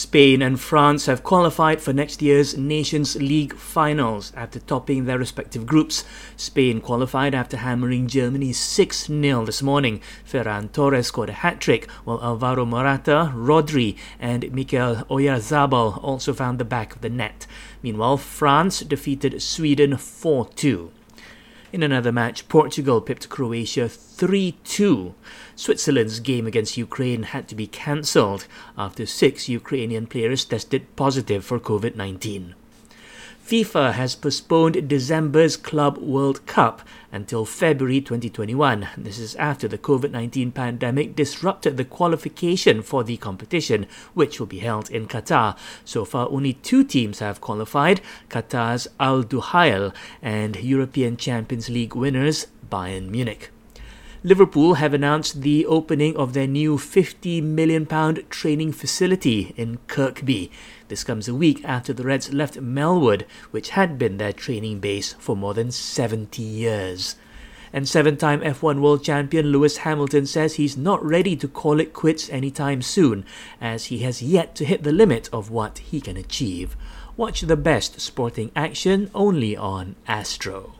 Spain and France have qualified for next year's Nations League finals after topping their respective groups. Spain qualified after hammering Germany 6 0 this morning. Ferran Torres scored a hat trick, while Alvaro Morata, Rodri, and Mikel Oyarzabal also found the back of the net. Meanwhile, France defeated Sweden 4 2. In another match, Portugal pipped Croatia 3 2. Switzerland's game against Ukraine had to be cancelled after six Ukrainian players tested positive for COVID 19. FIFA has postponed December's Club World Cup until February 2021. This is after the COVID 19 pandemic disrupted the qualification for the competition, which will be held in Qatar. So far, only two teams have qualified Qatar's Al Duhail and European Champions League winners Bayern Munich. Liverpool have announced the opening of their new £50 million training facility in Kirkby. This comes a week after the Reds left Melwood, which had been their training base for more than 70 years. And seven time F1 world champion Lewis Hamilton says he's not ready to call it quits anytime soon, as he has yet to hit the limit of what he can achieve. Watch the best sporting action only on Astro.